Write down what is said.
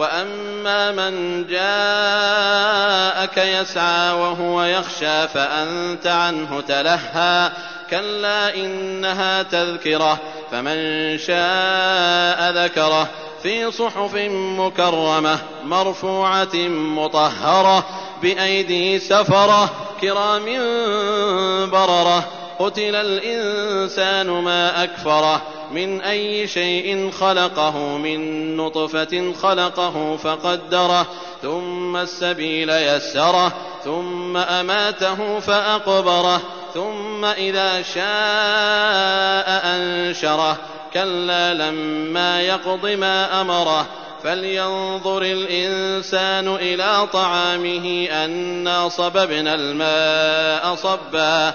وأما من جاءك يسعى وهو يخشى فأنت عنه تلهى كلا إنها تذكرة فمن شاء ذكره في صحف مكرمة مرفوعة مطهرة بأيدي سفرة كرام بررة قتل الإنسان ما أكفره من أي شيء خلقه من نطفة خلقه فقدره ثم السبيل يسره ثم أماته فأقبره ثم إذا شاء أنشره. كلا لما يقض ما أمره. فلينظر الإنسان إلى طعامه أنا صببنا الماء صبا.